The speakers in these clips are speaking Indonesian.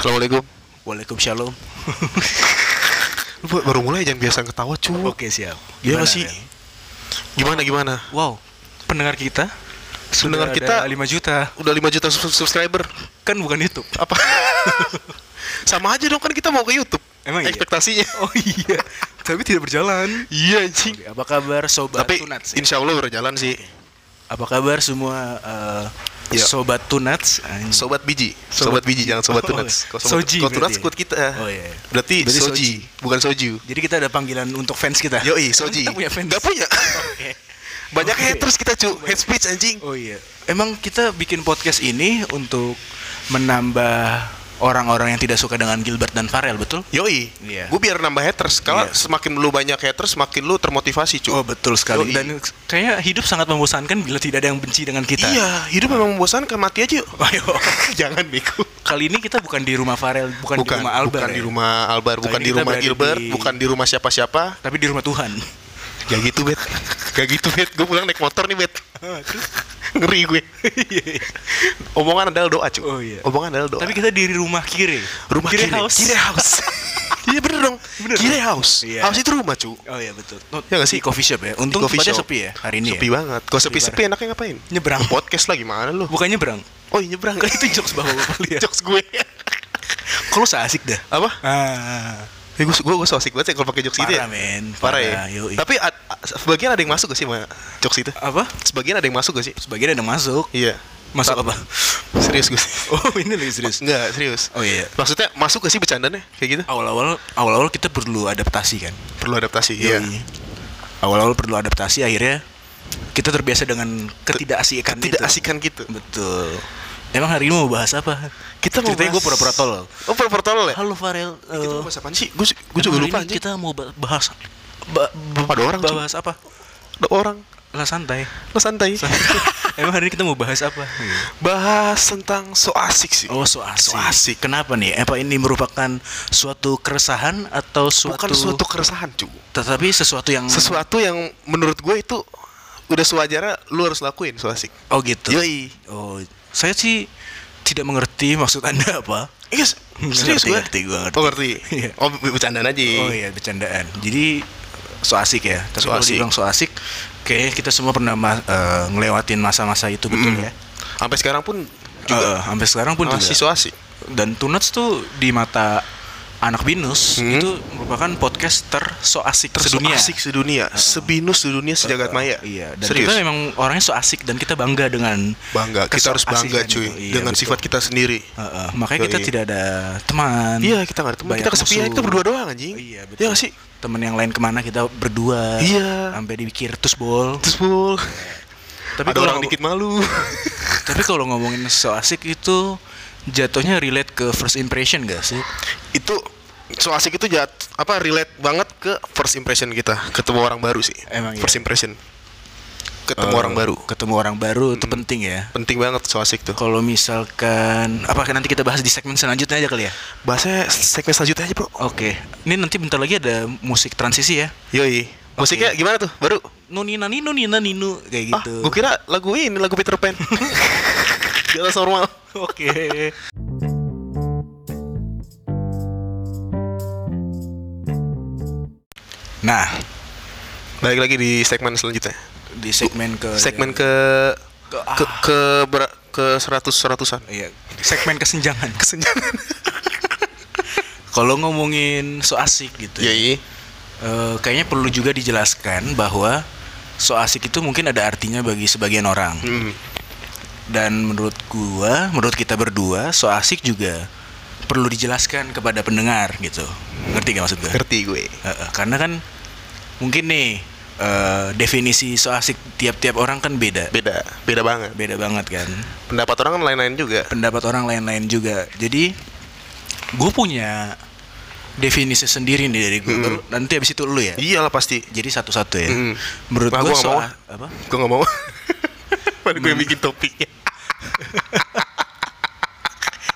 Assalamualaikum. Waalaikumsalam. Lu baru mulai jangan biasa ketawa cu. Oke siap. Gimana Gimana sih? nih? Gimana gimana? Wow, pendengar kita Pendengar kita- ada 5 juta. Udah 5 juta sub- subscriber. Kan bukan YouTube. Apa? Sama aja dong kan kita mau ke YouTube. Emang iya? Ekspektasinya. Oh iya. Tapi tidak berjalan. Iya anjing. Oke, apa kabar sobat Tapi Tunats? insya Allah berjalan sih. Apa kabar semua eh, Iya. sobat Tunats? Anjing. Sobat biji, sobat, Sobat biji jangan sobat Oh, tunats. Kalau sobat- soji kalau tunats berarti ya? kuat kita. Oh, iya. Berarti, Berarti soji, soji. bukan soju. Jadi kita ada panggilan untuk fans kita. Yoi, soji. Kita punya fans. Gak punya. Oke. Banyak Oke. haters kita cu, hate speech anjing. Oh iya. Emang kita bikin podcast ini untuk menambah orang-orang yang tidak suka dengan Gilbert dan Farel, betul? Yoi, Iya. gue biar nambah haters. Kalau Iya. semakin lu banyak haters, semakin lu termotivasi cu. Oh betul sekali. Yoi. Dan kayaknya hidup sangat membosankan bila tidak ada yang benci dengan kita. Iya, hidup memang membosankan, mati aja yuk. Ayo. Jangan bego. Kali ini kita bukan di rumah Farel, bukan, di rumah Albar, bukan ya. di rumah Albar, Kali bukan di rumah Gilbert, di- bukan di rumah siapa-siapa. tapi di rumah Tuhan. Gak gitu, Bet. Gak gitu, Bet. Gue pulang naik motor nih, Bet. Ngeri gue. Omongan adalah doa, cu. Oh, iya. Omongan adalah doa. Tapi kita di rumah Kire. rumah Kire Kire House. Kire House. Iya bener dong. Bener Kire dong? House. Iya. House itu rumah, cu. Oh iya betul. Oh, Ya nggak sih? Coffee shop ya. Untung coffee shop. sepi ya hari ini. Sepi ya? banget. Kalau sepi-sepi enaknya ngapain? Nyebrang. Podcast lah gimana lu? Bukannya berang. Oh, iya nyebrang. Kan itu jokes bapak-bapak lihat. Jokes gue. Kalau asik dah. Apa? Ah. Ya gue gue gue so asik banget ya kalau pakai jokes itu ya. Parah, men. Parah, Parah, ya. yoi. Tapi a- a- sebagian ada yang masuk gak sih sama jokes itu? Apa? Sebagian ada yang masuk gak sih? Sebagian ada yang masuk. Iya. Masuk apa? Serius gue. Oh ini lagi serius. Enggak, serius. Oh iya. Maksudnya masuk gak sih bercandanya kayak gitu? Awal-awal awal-awal kita perlu adaptasi kan. Perlu adaptasi. Iya. Yoi. Awal-awal perlu adaptasi akhirnya kita terbiasa dengan ketidakasikan Tidak itu. asikan gitu. Betul. Emang hari ini mau bahas apa? Kita mau Ceritanya bahas- gue pura-pura tolol. Oh, pura-pura tolol ya? Halo Farel. Kita eh, mau bahas apaan sih? Gue gue juga lupa anjing. Kita mau ba- bahas ba- Ada orang, bahas apa? Ada orang. Lah santai. Lo santai. Emang hari ini kita mau bahas apa? bahas tentang so asik sih. Oh so asik. So asik. Kenapa nih? Apa ini merupakan suatu keresahan atau suatu Bukan suatu keresahan, cu. tetapi sesuatu yang Sesuatu yang menurut gue itu udah sewajarnya lu harus lakuin so asik. Oh gitu. Yoi. Oh, saya sih tidak mengerti maksud Anda apa. Iya, serius Ngerti, gue. ngerti, gue ngerti. Oh, ngerti. Iya. Oh, bercandaan aja. Oh iya, bercandaan. Jadi so asik ya. Tapi So kalau dibilang so asik, kayaknya kita semua pernah ma- eh, ngelewatin masa-masa itu betul Mm. ya. Sampai sekarang pun Juga juga sampai sekarang pun masih juga. so asik. Dan Tunats tuh di mata anak binus Hmm. itu merupakan podcast ter so asik Terso sedunia. asik sedunia, sebinus sedunia sejagat maya. Iya, dan Serius. kita memang orangnya so asik dan kita bangga dengan bangga. Kita harus bangga cuy. Iya, dengan betul. sifat kita sendiri. Heeh, makanya kita Yoi. tidak ada teman. Iya, kita nggak ada teman. Kita kesepian, musuh. kita berdua doang anjing. Iya, betul. Iya nggak sih? Temen yang lain ke mana kita berdua. Iya. Sampai dipikir terus bol. Terus full. Tapi ada kalau- orang dikit malu. Tapi kalau ngomongin so asik itu jatuhnya relate ke first impression gak sih? itu so asik itu jat apa relate banget ke first impression kita ketemu orang baru sih Emang iya? first impression ketemu Eh, orang baru Ketemu orang baru itu penting ya. penting banget so asik tuh Kalau misalkan apa nanti kita bahas di segmen selanjutnya aja kali ya? bahasnya segmen selanjutnya aja bro Oke. Ini nanti bentar lagi ada musik transisi ya. yoi musiknya gimana tuh baru Nuni nani nuni nani nu kayak ah gitu. gue kira lagu ini lagu Peter Pan di atas normal Oke. Nah, balik lagi di segmen selanjutnya di segmen ke segmen ke ke, ke ke ber- ke seratus seratusan iya, segmen kesenjangan. kesenjangan Kalau ngomongin so asik gitu. ya, yoi eh, kayaknya perlu juga dijelaskan bahwa so asik itu mungkin ada artinya bagi sebagian orang. Hmm. Dan menurut gua, menurut kita berdua, so asik juga perlu dijelaskan kepada pendengar gitu. Ngerti gak maksud gua? ngerti gue Eh, eh, karena kan mungkin nih eh, definisi so asik tiap-tiap orang kan beda. beda beda banget Beda banget kan. pendapat orang kan lain-lain juga Pendapat orang lain-lain juga. Jadi gue punya definisi sendiri nih dari gue. Mm. Nanti habis itu lu ya. iyalah pasti Jadi satu-satu ya. Mm. Menurut Nah, gue gua nggak so mau. apa? gue nggak mau Mana gue yang bikin topiknya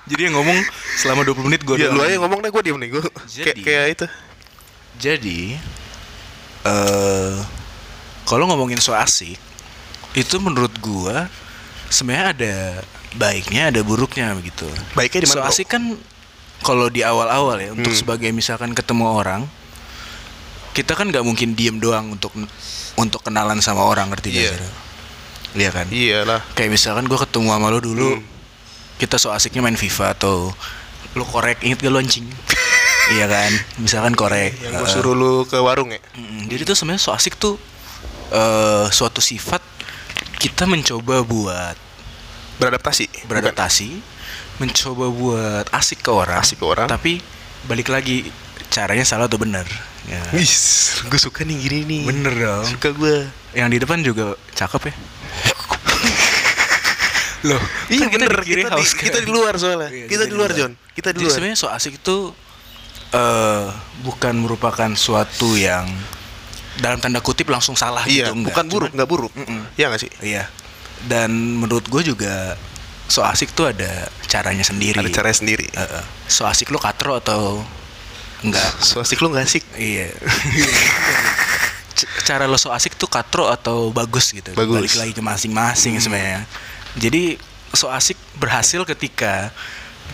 Jadi yang ngomong selama 20 menit gue Ya lu aja ngomong deh gue diem nih gue kayak Jadi- kayak itu. Jadi eh kalau ngomongin so asik itu menurut gua sebenarnya ada baiknya ada buruknya begitu. Baiknya di mana, So asik kan kalau di awal-awal ya untuk Hmm. sebagai misalkan ketemu orang kita kan nggak mungkin diem doang untuk untuk kenalan sama orang ngerti gak Iya. kan? Iyalah. Kayak misalkan gue ketemu sama lo dulu, Hmm. kita so asiknya main FIFA atau lo korek inget gak lo anjing? iya kan? Misalkan korek. Yang gue suruh lu ke warung ya. Mm, Jadi tuh sebenarnya so asik tuh eh suatu sifat kita mencoba buat Beradaptasi. beradaptasi, mencoba buat asik ke orang, Asik ke orang. Tapi balik lagi caranya salah atau benar? Ya. Wis, gue suka nih gini nih. Bener dong. Suka gue. Yang di depan juga cakep ya. Loh, Iya kan kita bener, kita, house di, kan? kita di luar soalnya. Iya, kita, di luar, John. Kita di Jadi luar. sebenarnya so asik itu eh bukan merupakan suatu yang dalam tanda kutip langsung salah Iya, gitu enggak. bukan buruk, nggak buruk. Mm-mm. Iya nggak sih? Iya. Dan menurut gue juga so asik tuh ada caranya sendiri. Ada caranya sendiri. Eh, eh. so asik lo katro atau enggak? So asik lu nggak asik? iya. Cara lo so asik tuh katro atau bagus gitu. Bagus. Balik lagi ke masing-masing sebenarnya. Jadi so asik berhasil ketika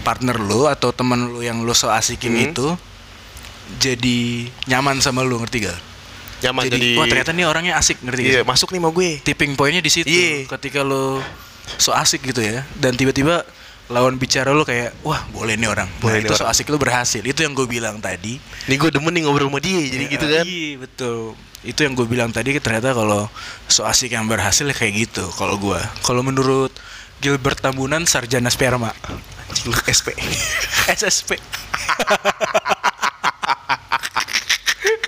partner lo atau teman lo yang lo so asikin Hmm. itu jadi nyaman sama lo ngerti gak? Nyaman jadi, jadi. wah ternyata nih orangnya asik ngerti gak? Iya, sih? masuk nih mau gue. tipping pointnya di situ Iya. ketika lo so asik gitu ya dan tiba-tiba lawan bicara lo kayak wah boleh nih orang Boleh nah, nih itu so orang. asik lo berhasil itu yang gue bilang tadi Nih gue demen nih ngobrol sama dia, jadi Ya, gitu kan. iya betul itu yang gue bilang tadi ternyata kalau so asik yang berhasil ya kayak gitu kalau gue kalau menurut Gilbert Tambunan sarjana sperma Anjing lu SP. SSP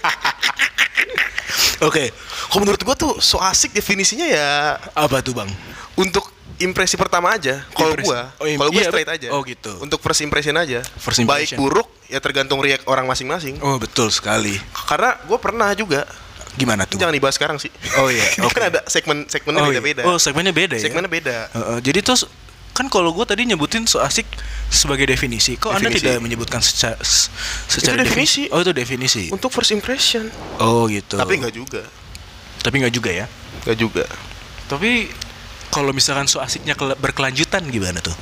Oke. Kalau menurut gue tuh so asik definisinya ya apa tuh bang untuk impresi pertama aja. Kalau gua, oh, kalau gua iya, straight aja. oh, gitu. Untuk first impression aja. First Baik impression. buruk ya tergantung react orang masing-masing. oh betul sekali Karena gue pernah juga. gimana tuh Jangan dibahas sekarang sih. Oh, iya, oke. kan ada segmen segmennya oh, iya. beda-beda. oh segmennya beda ya Segmennya beda. Heeh, jadi tuh kan kalau gue tadi nyebutin so asik sebagai definisi, kok anda Definisi. tidak menyebutkan secara, secara Itu definisi. Oh itu definisi. Untuk first impression. Oh gitu. Tapi nggak juga. Tapi nggak juga ya. Nggak juga. Tapi kalau misalkan so asiknya kela- berkelanjutan gimana tuh?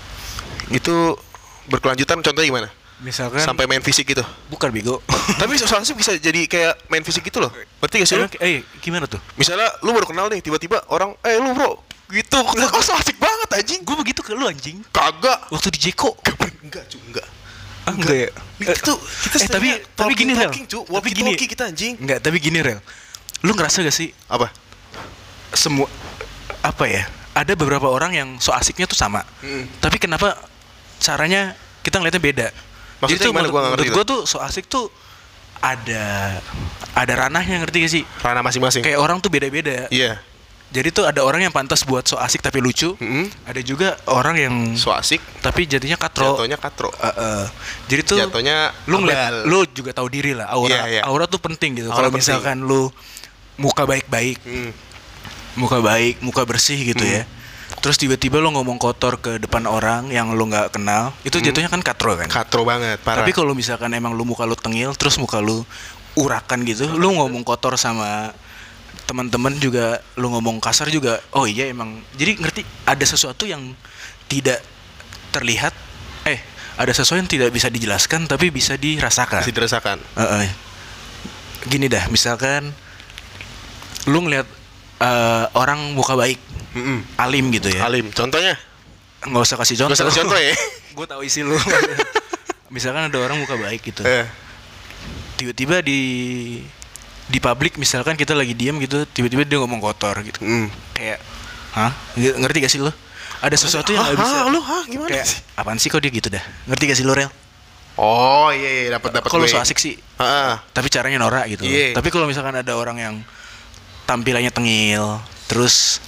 Itu berkelanjutan contohnya gimana? Misalkan Sampai main fisik gitu. bukan bego. Tapi so asik bisa jadi kayak main fisik gitu loh. Ngerti gak sih lu? Emang- eh gimana tuh? Misalnya lu baru kenal nih, tiba-tiba orang, eh lu bro, gitu. Kok so asik banget anjing? Gue begitu ke lu anjing. Kagak. Waktu di Jeko. Enggak, cu, enggak. Ah, enggak ya? Itu kita eh, tapi tapi gini Rel. cu. Tapi gini. kita anjing. Enggak, tapi gini Rel. Lu ngerasa gak sih Apa? semua apa ya ada beberapa orang yang so asiknya tuh sama Mm. tapi kenapa caranya kita ngeliatnya beda Maksudnya tuh gimana? menurut, Gua menurut gua tuh so asik tuh ada ada ranahnya ngerti gak sih Ranah masing-masing. kayak orang tuh beda-beda Iya. jadi tuh ada orang yang pantas buat so asik tapi lucu Mm-mm. ada juga orang yang So asik, tapi jadinya katro jatuhnya katro. Eh, eh. jadi tuh Jatuhnya lu ngeliat lu juga tahu diri lah aura Iya, iya. aura tuh penting gitu kalau misalkan lu muka baik-baik Hmm. Muka baik, muka bersih gitu Hmm. ya. Terus tiba-tiba lo ngomong kotor ke depan orang yang lo nggak kenal, itu jatuhnya kan katro kan. Katro banget, parah. Tapi kalau misalkan emang lu muka lu tengil, terus muka lu urakan gitu, lu ngomong kotor sama teman-teman juga, lu ngomong kasar juga, oh iya emang. Jadi ngerti ada sesuatu yang tidak terlihat, eh ada sesuatu yang tidak bisa dijelaskan tapi bisa dirasakan. masih dirasakan. Heeh. Gini dah, misalkan lu ngeliat eh, orang muka baik, Mm-mm. alim gitu ya. Alim. Contohnya? Nggak usah kasih contoh. Gak usah kasih contoh ya. Gue tahu isi lu. misalkan ada orang muka baik gitu. Eh, Tiba-tiba di di publik misalkan kita lagi diam gitu, tiba-tiba dia ngomong kotor gitu. mm. Kayak, hah? Ng- Ngerti gak sih lu? Ada sesuatu yang nggak bisa. hah, lu, hah, gimana Kayak, sih? apaan sih kok dia gitu dah? Ngerti gak sih lu Rel? Oh iya, iya dapat dapat. Kalau so asik sih, Ah, tapi caranya norak gitu. Iya. Tapi kalau misalkan ada orang yang tampilannya tengil, terus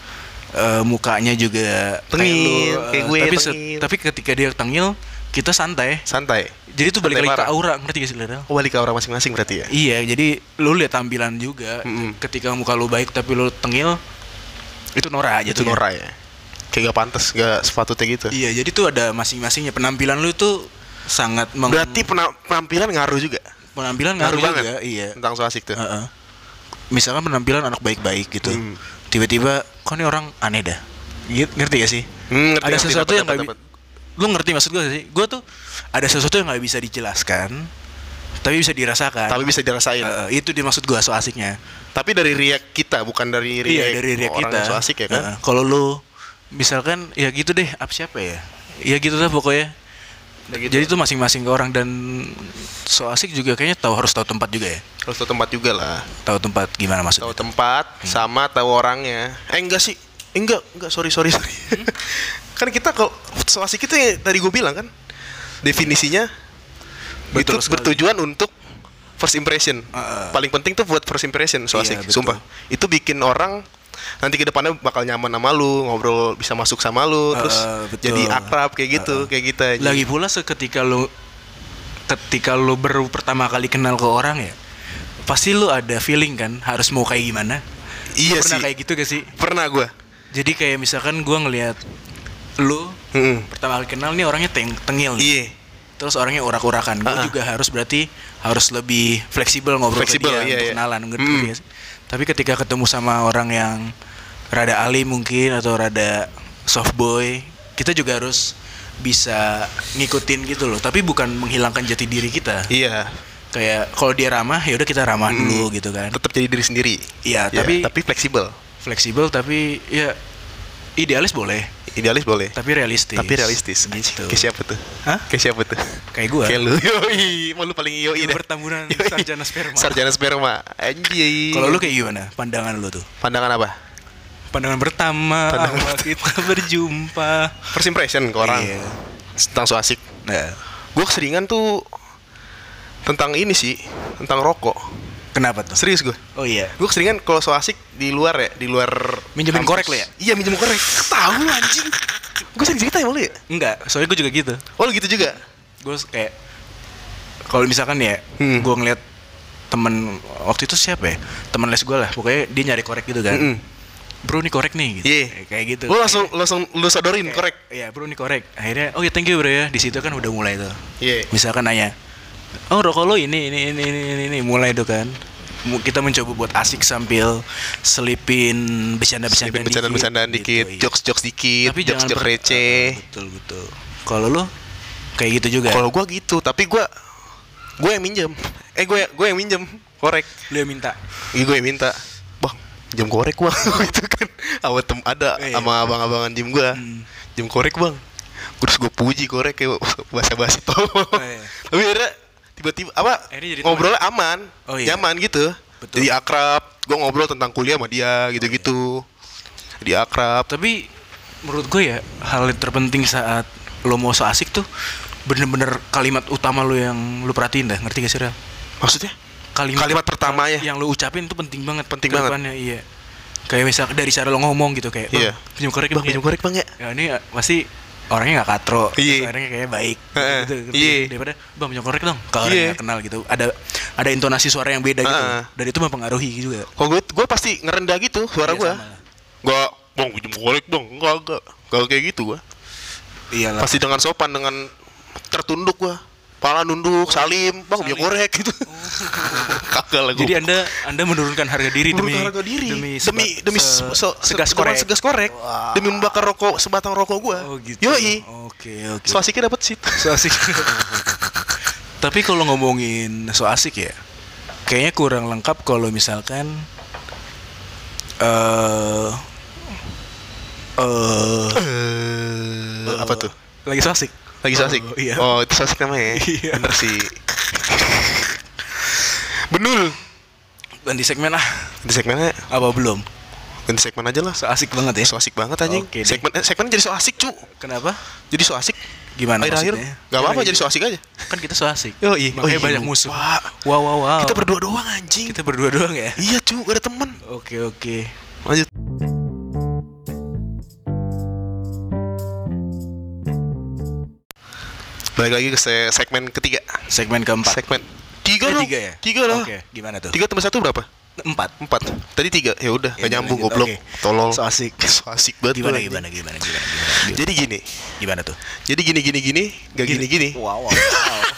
eh, mukanya juga Tengil, lu, eh, kayak gue tapi tengil. tapi ketika dia tengil, kita santai. santai. Jadi itu balik Santai lagi ke aura, ngerti gak sih Lera? Oh, balik ke orang masing-masing berarti ya? Iya, jadi lu lihat tampilan juga. Mm-mm. Ketika muka lu baik tapi lu tengil, itu norak aja Itu Nora ya. Kayak gak pantas, gak sepatutnya gitu. Iya, jadi tuh ada masing-masingnya penampilan lu itu sangat meng- Berarti pena- penampilan ngaruh juga. penampilan Ngaruh ngaruh banget. juga, iya. Tentang so asik tuh. Heeh. Misalkan penampilan anak baik-baik gitu. Hmm. Tiba-tiba kok ini orang aneh dah. Gitu, ngerti gak sih? Hmm, ngerti, ada ngerti, sesuatu dapat, yang dapat. lu ngerti maksud gue sih gue tuh ada sesuatu yang nggak bisa dijelaskan tapi bisa dirasakan Tapi bisa dirasain. Eh, itu dia maksud gue so asiknya Tapi dari riak kita bukan dari riak iya dari riak orang kita yang so asik ya kan. Eh, kalau lu misalkan ya gitu deh apa siapa ya ya gitu lah pokoknya gitu. jadi itu masing-masing ke orang dan so asik juga kayaknya tahu harus tahu tempat juga ya Harus tahu tempat juga lah. tahu tempat gimana maksudnya Tahu tempat sama tahu orangnya. Eh enggak sih. Enggak, enggak sorry sorry sorry. kan kita kalau itu ya tadi gue bilang kan definisinya Betul itu sekali. bertujuan untuk first impression. Heeh. Paling penting tuh buat first impression so Iya. Sumpah. Itu bikin orang nanti ke depannya bakal nyaman sama lu, ngobrol bisa masuk sama lu, terus Heeh, betul. jadi akrab kayak gitu, kayak kita. aja. lagi pula seketika lu ketika lu baru pertama kali kenal ke orang ya pasti lu ada feeling kan harus mau kayak gimana iya Lu pernah sih. kayak gitu gak sih Pernah gua. jadi kayak misalkan gua ngelihat lu Heeh. pertama kali kenal nih orangnya teng tengil nih. Iya. terus orangnya urak-urakan gue Ah. juga harus berarti harus lebih fleksibel ngobrol Fleksibel, ke dia iya, untuk iya. kenalan ngerti Hmm. nggak sih? tapi ketika ketemu sama orang yang rada alim mungkin atau rada soft boy kita juga harus bisa ngikutin gitu loh tapi bukan menghilangkan jati diri kita Iya. Kayak kalau dia ramah ya udah kita ramah Hmm. dulu gitu kan Tetap jadi diri sendiri. Iya, Ya, tapi- tapi fleksibel. fleksibel tapi ya idealis boleh Idealis boleh. tapi realistis Tapi realistis. gitu Kayak siapa tuh? Hah? Kayak siapa tuh? kayak gue Kayak lu. Yoi, mau lu paling yoi dah. Pertamburan Yoi. sarjana sperma. Sarjana sperma. Anjir. kalau lu kayak gimana pandangan lu tuh pandangan apa? pandangan pertama Pandangan awal kita berjumpa First impression ke orang. Iya. Tentang so asik. nah, Gue keseringan tuh tentang ini sih, tentang rokok. kenapa tuh Serius gue. oh iya Gue keseringan kalau so asik di luar ya, di luar Minjemin korek lu ya? Iya, minjem korek. Tahu anjing. Gue sering cerita ya lu ya? enggak soalnya gue juga gitu Oh, lu gitu juga? gue kayak kalau misalkan ya Hmm. gue ngeliat temen waktu itu siapa ya teman les gue lah pokoknya dia nyari korek gitu kan Mm-mm. bro nih korek nih gitu Iya. kayak gitu Lu langsung langsung lu sodorin Kayak, korek. iya bro nih korek akhirnya oh ya thank you bro ya di situ kan udah mulai tuh Iya. misalkan nanya oh rokok lo ini ini ini ini ini, ini. mulai tuh kan kita mencoba buat asik sambil selipin bercanda-bercanda Sedikit bercandaan-bercandaan dikit, iya. jokes-jokes dikit, tapi jangan jokes-jokes per- receh. Ah, betul betul kalau lo kayak gitu juga Kalau gua gitu, tapi gua gue yang minjem. Eh gue gue yang minjem korek. lo yang minta Iya gue yang minta. Bang, jam korek bang gitu kan. Sama tem ada Iya. sama abang-abangan jam gua. Hmm. Jam korek bang. Terus gue puji korek kayak basa-basi tau. iya. Tapi akhirnya tiba-tiba apa Akhirnya jadi ngobrolnya aman, Oh, iya. nyaman gitu. Betul. Jadi akrab. Gue ngobrol tentang kuliah sama dia gitu-gitu. Jadi akrab. tapi menurut gue ya hal yang terpenting saat lo mau so asik tuh bener-bener kalimat utama lo yang lo perhatiin dah ngerti gak sih Rel? Maksudnya? kalimat Kalimat pertama ya. yang lo ucapin tuh penting banget Penting banget. iya kayak misal dari cara lo ngomong gitu kayak bang Iya. pinjam korek Bang, bang, pinjam ya." korek bang ya. ya ini eh, pasti orangnya nggak katro Iya. orangnya kayak baik gitu, ngerti? iya. daripada bang korek dong kalau orang Iya. nggak kenal gitu ada ada intonasi suara yang beda gitu dan itu mempengaruhi juga Kalau gue, gue pasti ngerendah gitu suara Iya, gue. Gak, bang pinjem korek dong. Enggak, enggak. Gak kayak gitu gue. iyalah Pasti dengan sopan, dengan tertunduk gue. Pala nunduk, salim, bang Salim. korek gitu. Kagak lah jadi anda anda menurunkan harga diri demi harga diri. demi demi demi se- se- se- segas korek. segas korek. Demi membakar rokok sebatang rokok gue oh gitu. Yoi. Oke oke. So asiknya dapet sih so asik. Tapi kalau ngomongin so asik ya kayaknya kurang lengkap kalau misalkan eh eh Eh, apa tuh? lagi so asik lagi so asik Oh, iya. oh itu so asik namanya ya? Iya. bener sih. Benul. Ganti segmen ah di segmennya apa belum? Ganti segmen aja lah. So asik banget ya? So asik banget anjing. Oke deh. segmen eh, segmen jadi so asik cu. Kenapa? Jadi so asik. Gimana akhir-akhir. maksudnya? nggak apa-apa Gimana jadi so asik aja. Kan kita so asik. Yoi. makanya Oh, iya. banyak musuh. Wah. wow wow wow. Kita berdua doang anjing. Kita berdua doang ya? Iya cu. Gak ada temen. Oke oke. Lanjut balik lagi ke se- segmen ketiga. Segmen keempat. Segmen tiga Eh, tiga ya? Tiga lah oke gimana tuh? Tiga tambah satu berapa? Empat. Empat. Tadi tiga. Ya udah Ya, gak nyambung lanjut. goblok. Oke. tolol. So asik. so asik banget gimana anjing. gimana gimana gimana gimana jadi gini. Gimana tuh? Jadi gini gini gini. Gak gini. gini wow wow, wow.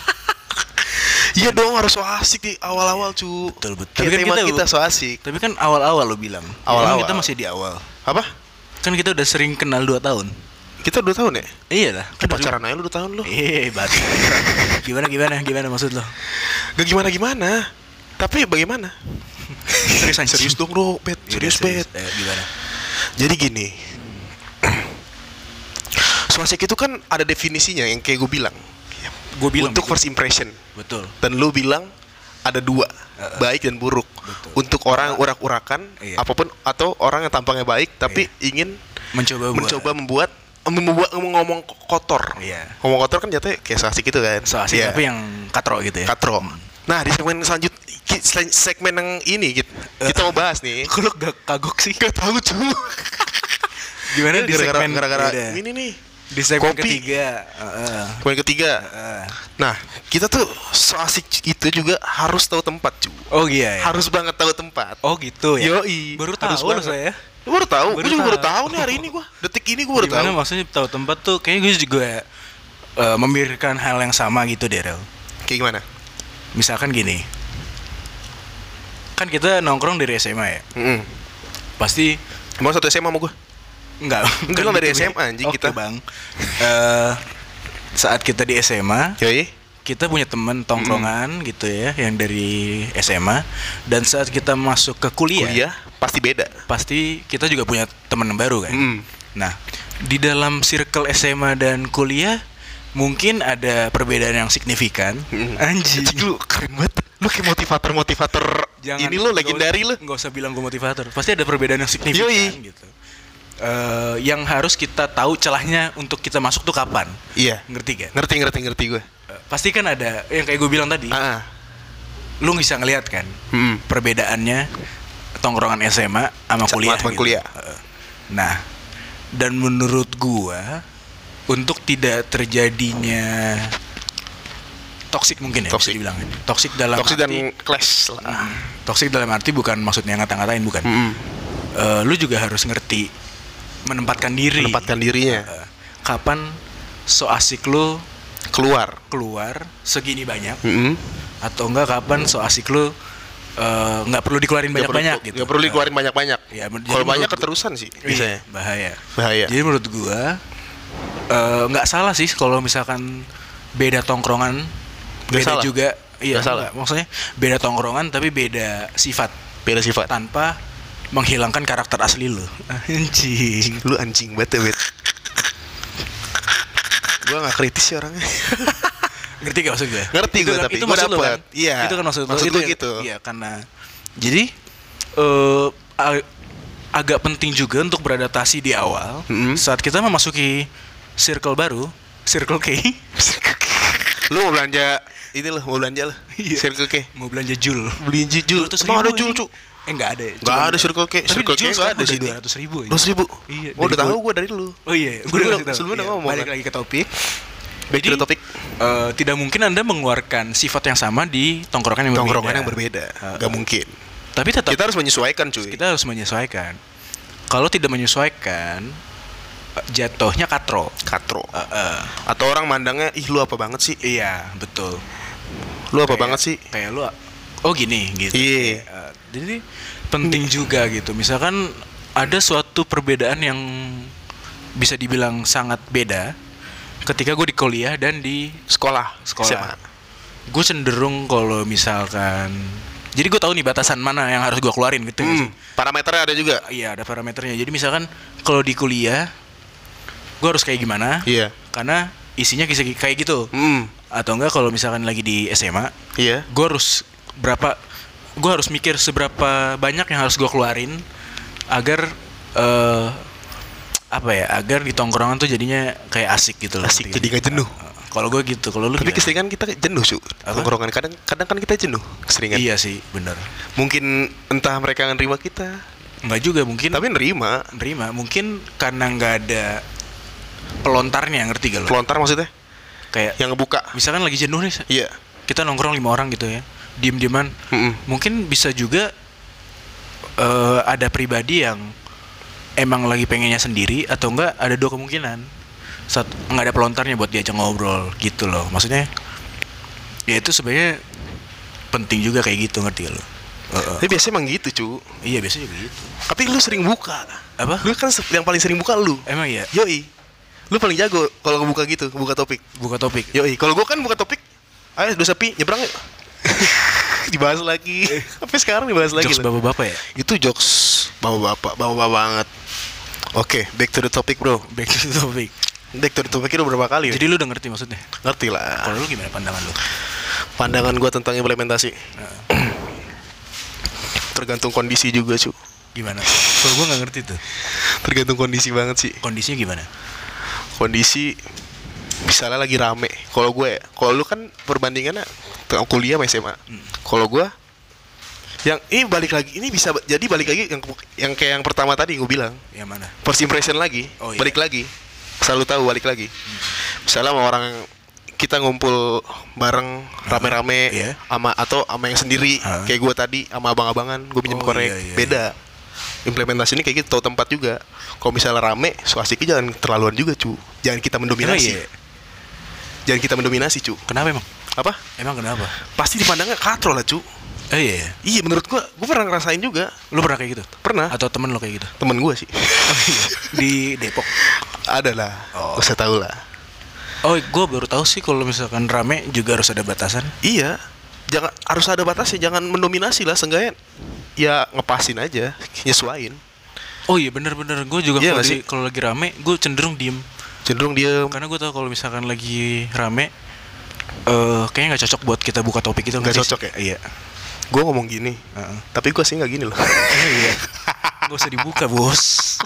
iya dong harus so asik di awal awal cu. Betul, betul. Tapi kan tema kita- kita so asik. tapi kan awal awal lo bilang. Awal-awal. Emang kita masih di awal. Apa? Kan kita udah sering kenal 2 tahun Kita dua tahun ya? Iya lah. Kan pacaran aja lu dua tahun lu. Eh, batu. gimana gimana gimana maksud lo? Gak gimana gimana. Tapi bagaimana? Serius. Serius dong bro, bet. Yaudah, Serius bet. Eh, gimana? Jadi gini. Swasik itu kan ada definisinya yang kayak gue bilang. Gue bilang untuk betul. first impression. betul. Dan lu bilang ada dua, Heeh. baik dan buruk. Betul. Untuk orang urak-urakan, Iya. apa pun atau orang yang tampangnya baik tapi ingin Mencoba mencoba membuat membuat ngomong kotor. Iya. Ngomong kotor kan jatuhnya kayak swasik gitu kan. So asik Iya. tapi yang katro gitu ya. katro. Nah di segmen selanjut segmen yang ini kita, kita mau bahas nih. Kok lu gak kagok sih? Gak tahu cu. Gimana di segmen gara-gara ini nih. Di segmen kopi. ketiga. Heeh. Segmen ketiga. Heeh. Nah kita tuh so asik itu juga harus tahu tempat cu. Oh iya. ya? Harus banget tahu tempat. Oh gitu ya. Yoi. Baru Harus tahu banget. saya. Baru tahu, Baru gue juga baru tahu. nih hari ini gua. Detik ini gua baru Gimana tahu. maksudnya tahu tempat tuh kayaknya gue juga eh, memikirkan hal yang sama gitu deh Rel. Kayak gimana? Misalkan gini. Kan kita nongkrong dari SMA ya. Mm Pasti Emang satu SMA sama gua? Enggak. Enggak lah, dari SMA anjing Oke, kita. Bang. Eh saat kita di SMA, Yoi. kita punya temen tongkrongan gitu ya yang dari SMA dan saat kita masuk ke kuliah, Kuliah pasti beda. pasti kita juga punya teman baru kan. Mm. Nah, di dalam circle SMA dan kuliah mungkin ada perbedaan yang signifikan. Mm. Anjing. Lu keren banget. Lu kayak motivator-motivator ini lu legendary lu. Nggak usah bilang gue motivator. Pasti ada perbedaan yang signifikan Yoi. gitu. Eh, yang harus kita tahu celahnya untuk kita masuk tuh kapan. Iya. Ngerti gak? Ngerti ngerti ngerti gue. Eh, pasti kan ada yang kayak gue bilang tadi. Ah. Lu bisa ngelihat kan Hmm. perbedaannya tongkrongan SMA sama kuliah. gitu. kuliah. Eh, Nah, dan menurut gua untuk tidak terjadinya toxic mungkin ya bisa Toxic. dibilang. Toxic dalam Toxic dan arti clash lah. Hmm, toxic dalam arti bukan maksudnya ngata-ngatain bukan. Mm. Eh, lu juga harus ngerti menempatkan diri. Menempatkan dirinya. Eh, kapan so asik lu Keluar. keluar segini banyak Mm-mm. atau enggak kapan so asik lu eh, nggak perlu dikeluarin banyak-banyak gitu. nggak perlu dikeluarin banyak-banyak. Ya, Kalau banyak keterusan sih Iya, biasanya. bahaya. Bahaya. Jadi menurut gua eh, nggak salah sih kalau misalkan beda tongkrongan, Nggak beda salah. juga. Iya, Nggak salah. maksudnya beda tongkrongan tapi beda sifat Beda sifat. tanpa menghilangkan karakter asli lu. Anjing. Lu anjing banget ya, Bet. Gua gak kritis sih orangnya. Ngerti gak maksud gue? Ngerti gue, kan, tapi itu gue maksud lu kan? Iya. Itu kan maksud, lu. Maksud Itu gue yang- gitu. Iya, karena jadi eh ag- agak penting juga untuk beradaptasi di awal saat kita memasuki circle baru, circle K. Lu mau belanja ini loh, mau belanja lah. Iya. Circle K. mau belanja jul. Beliin jujul. Ratus Emang ada jul, ini. Eh enggak ada. Nggak ada Circle K. Circle K Jul nggak sekarang ada udah sini. 200 ribu aja. Dua ribu. Iya, Oh, udah tahu gua- gue dari lu. Oh iya, gue Sebelumnya- udah tahu. sebelumnya Iya, ngomong, Balik kan? lagi ke topik. Back to the topic. eh, tidak mungkin Anda mengeluarkan sifat yang sama di tongkrongan yang Tongkrongan berbeda. yang berbeda. Heeh. Gak mungkin. Tapi tetap Kita harus menyesuaikan, cuy. kita harus menyesuaikan. Kalau tidak menyesuaikan, jatuhnya katro. Katro. Eh, eh. Atau orang mandangnya, ih lu apa banget sih? Iya, betul. Lu apa Kayak- banget sih? Kayak lu, oh gini, gitu. Iya. Eh, jadi penting juga gitu. Misalkan ada suatu perbedaan yang bisa dibilang sangat beda ketika gue di kuliah dan di Sekolah. sekolah. Gue cenderung kalau misalkan, jadi gue tahu nih batasan mana yang harus gue keluarin gitu. Hmm, parameternya ada juga. Iya ada parameternya. Jadi misalkan kalau di kuliah, gue harus kayak gimana? Iya. Karena isinya kisah kayak gitu. Hmm, Atau enggak kalau misalkan lagi di SMA, iya. gue harus berapa? Gue harus mikir seberapa banyak yang harus gue keluarin agar eh apa ya? Agar di tongkrongan tuh jadinya kayak asik gitu loh. Asik, jadi nggak? nggak jenuh. Kalau gue gitu, kalau lu Tapi gimana? keseringan kita jenuh, cu. Apa? Tongkrongan kadang kadang kan kita jenuh keseringan. Iya sih, bener. Mungkin entah mereka nggak nerima kita, Enggak juga mungkin. tapi nerima. nerima mungkin karena nggak ada pelontarnya ngerti gak lo? Pelontar maksudnya Kayak yang ngebuka. misalkan lagi jenuh nih, Iya. kita nongkrong lima orang gitu ya, diem-dieman. Mm-mm. Mungkin bisa juga eh, ada pribadi yang emang lagi pengennya sendiri atau enggak ada dua kemungkinan. Saat nggak ada pelontarnya buat diajak ngobrol gitu loh. Maksudnya ya itu sebenarnya penting juga kayak gitu ngerti lo? Heeh. Tapi biasanya emang gitu, cu. Iya biasanya juga gitu. Tapi lu sering buka. Apa? Lu kan yang paling sering buka lu. Emang iya. Yoi. Lu paling jago kalau ngebuka gitu, buka topik. Buka topik. Yoi, kalau gua kan buka topik, ayo udah sepi, nyebrang yuk. Dibahas lagi. Sampai sekarang dibahas lagi. Jokes bapak-bapak ya? Itu jokes bapak-bapak, bapak-bapak banget. Oke, back to the topic, Bro. Back to the topic. Back to the topic itu berapa kali? Jadi lu udah ngerti maksudnya? ngerti lah. Kalau lu gimana pandangan lu? Pandangan gua tentang implementasi. Tergantung kondisi juga, cu. Gimana? Kalau gua nggak ngerti tuh. Tergantung kondisi banget sih. Kondisinya gimana? Kondisi misalnya lagi rame. Kalau gue, kalau lu kan perbandingannya tengah kuliah sama SMA. Kalau gue yang ini balik lagi, ini bisa jadi balik lagi yang yang kayak yang pertama tadi gue bilang. Yang mana? First impression lagi, Oh, iya. balik lagi. Selalu tahu balik lagi. Misalnya sama orang kita ngumpul bareng rame-rame Iya. sama atau sama yang sendiri Ah. kayak gue tadi sama abang-abangan gue pinjam Oh, korek iya, iya, beda implementasi ini kayak gitu tahu tempat juga kalau misalnya rame so asiknya jangan terlaluan juga cu jangan kita mendominasi iya? Jangan kita mendominasi cu. Kenapa emang? apa? Emang kenapa? pasti dipandangnya katro lah cu. Oh iya, iya. iya menurut gua gua pernah ngerasain juga. Lu pernah kayak gitu? pernah. Atau temen lo kayak gitu? temen gua sih. Di Depok. ada lah. Oh. gua saya tahu lah. Oh, gue baru tahu sih kalau misalkan rame juga harus ada batasan. iya. Jangan harus ada batasnya. Jangan mendominasi lah seenggaknya. Ya ngepasin aja. Nyesuain Oh iya bener-bener. Gue juga Iya kalau lagi rame gue cenderung diem cenderung dia karena gue tahu kalau misalkan lagi rame eh kayaknya nggak cocok buat kita buka topik itu Nggak cocok ya? Iya. gua ngomong gini Heeh. tapi gua sih nggak gini loh Oh, iya. Gak usah dibuka bos.